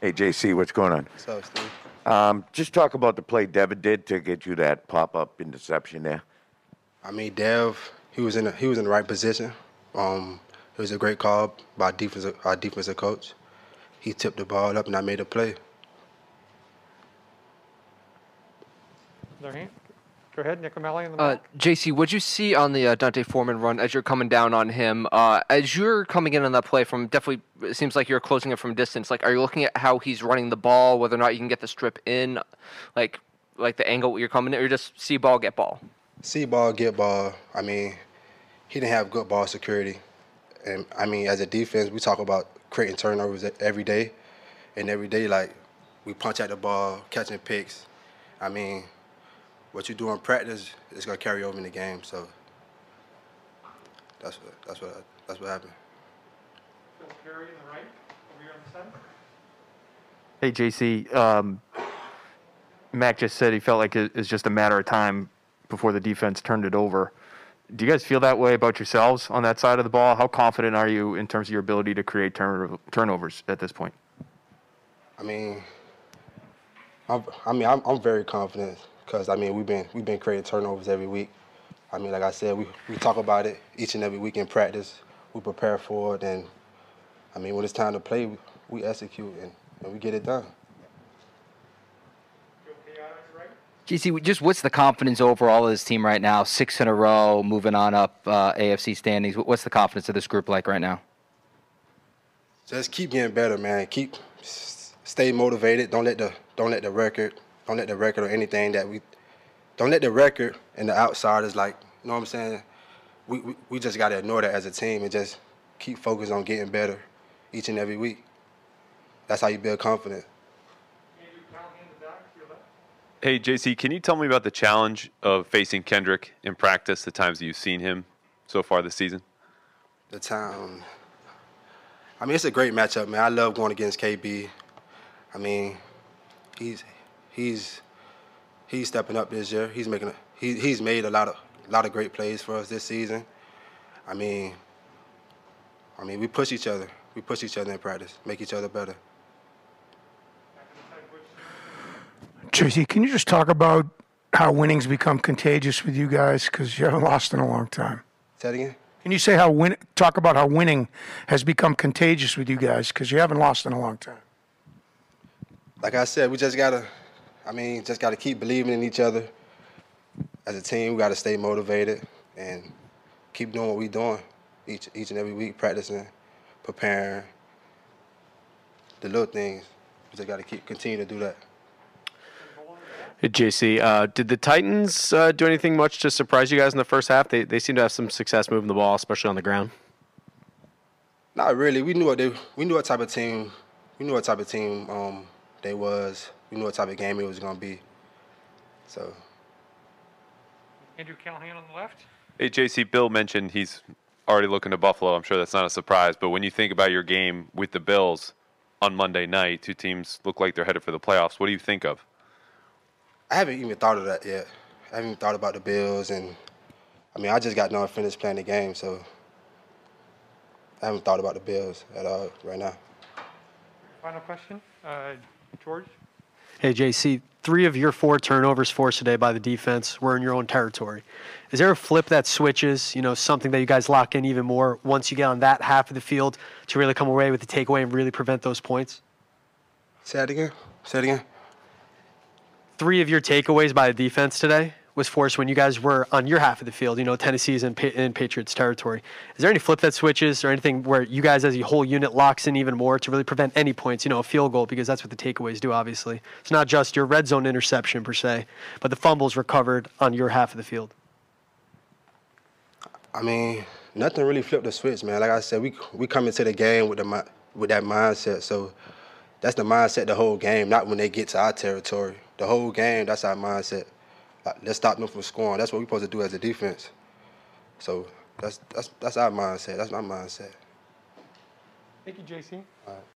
Hey, JC, what's going on? So, Steve. Um, just talk about the play Devin did to get you that pop-up interception there. I mean, Dev, he was in the, he was in the right position. Um, it was a great call by defensive our defensive coach. He tipped the ball up, and I made a play. Their hand. Go ahead, Nick O'Malley in the Uh. JC, what'd you see on the uh, D'Onta Foreman run as you're coming down on him? Uh, as you're coming in on that play from definitely, it seems like you're closing it from distance. Like, are you looking at how he's running the ball, whether or not you can get the strip in, like, like the angle you're coming in, or just see ball, get ball? See ball, get ball. I mean, he didn't have good ball security, and I mean, as a defense, we talk about creating turnovers every day, and every day, like we punch at the ball, catching picks. I mean, what you do in practice is gonna carry over in the game. So that's what that's what that's what happened. Phil Perry in the right, over here on the side. Hey, JC. Um, Mac just said he felt like it- it's just a matter of time before the defense turned it over. Do you guys feel that way about yourselves on that side of the ball? How confident are you in terms of your ability to create turn- turnovers at this point? I mean, I'm, I mean, I'm, I'm very confident because I mean we've been we've been creating turnovers every week. I mean, like I said, we, we talk about it each and every week in practice. We prepare for it, and I mean when it's time to play, we, we execute and, and we get it done. Joe Kayada on your right. JC, just what's the confidence overall of this team right now? Six in a row, moving on up uh, AFC standings. What's the confidence of this group like right now? Just keep getting better, man. Keep stay motivated. Don't let the don't let the record don't let the record or anything that we don't let the record and the outsiders like you know what I'm saying. We we, we just gotta ignore that as a team and just keep focused on getting better each and every week. That's how you build confidence. Andrew Callahan in the back, to your left. Hey, JC, can you tell me about the challenge of facing Kendrick in practice, the times you've seen him so far this season? The town. I mean, it's a great matchup, man. I love going against KB. I mean, he's he's he's stepping up this year. He's making a, he he's made a lot of a lot of great plays for us this season. I mean, I mean, we push each other. We push each other in practice, make each other better. Back to the side, Butch. JC, can you just talk about how winning's become contagious with you guys? Because you haven't lost in a long time. Say that again. Can you say how win? Talk about how winning has become contagious with you guys because you haven't lost in a long time. Like I said, we just gotta. I mean, just gotta keep believing in each other. As a team, we gotta stay motivated and keep doing what we're doing each each and every week, practicing, preparing. The little things, we just gotta keep continue to do that. Hey, JC, uh, did the Titans uh, do anything much to surprise you guys in the first half? They, they seem to have some success moving the ball, especially on the ground. Not really. We knew what they. We knew what type of team. We knew what type of team um, they was. We knew what type of game it was gonna be. So Andrew Callahan on the left. Hey, JC, Bill mentioned he's already looking to Buffalo. I'm sure that's not a surprise, but when you think about your game with the Bills on Monday night, two teams look like they're headed for the playoffs. What do you think of? I haven't even thought of that yet. I haven't even thought about the Bills, and I mean, I just got done finished playing the game, so I haven't thought about the Bills at all right now. Final question, uh, George. Hey, JC, three of your four turnovers forced today by the defense were in your own territory. Is there a flip that switches, you know, something that you guys lock in even more once you get on that half of the field to really come away with the takeaway and really prevent those points? Say that again. Say it again. Three of your takeaways by the defense today was forced when you guys were on your half of the field, you know, Tennessee's in, in Patriots territory. Is there any flip that switches or anything where you guys as a whole unit locks in even more to really prevent any points, you know, a field goal, because that's what the takeaways do, obviously. It's not just your red zone interception per se, but the fumbles recovered on your half of the field. I mean, nothing really flipped the switch, man. Like I said, we we come into the game with the with that mindset. So that's the mindset the whole game, not when they get to our territory. The whole game, that's our mindset. Let's stop them from scoring. That's what we're supposed to do as a defense. So that's that's that's our mindset. That's my mindset. Thank you, JC.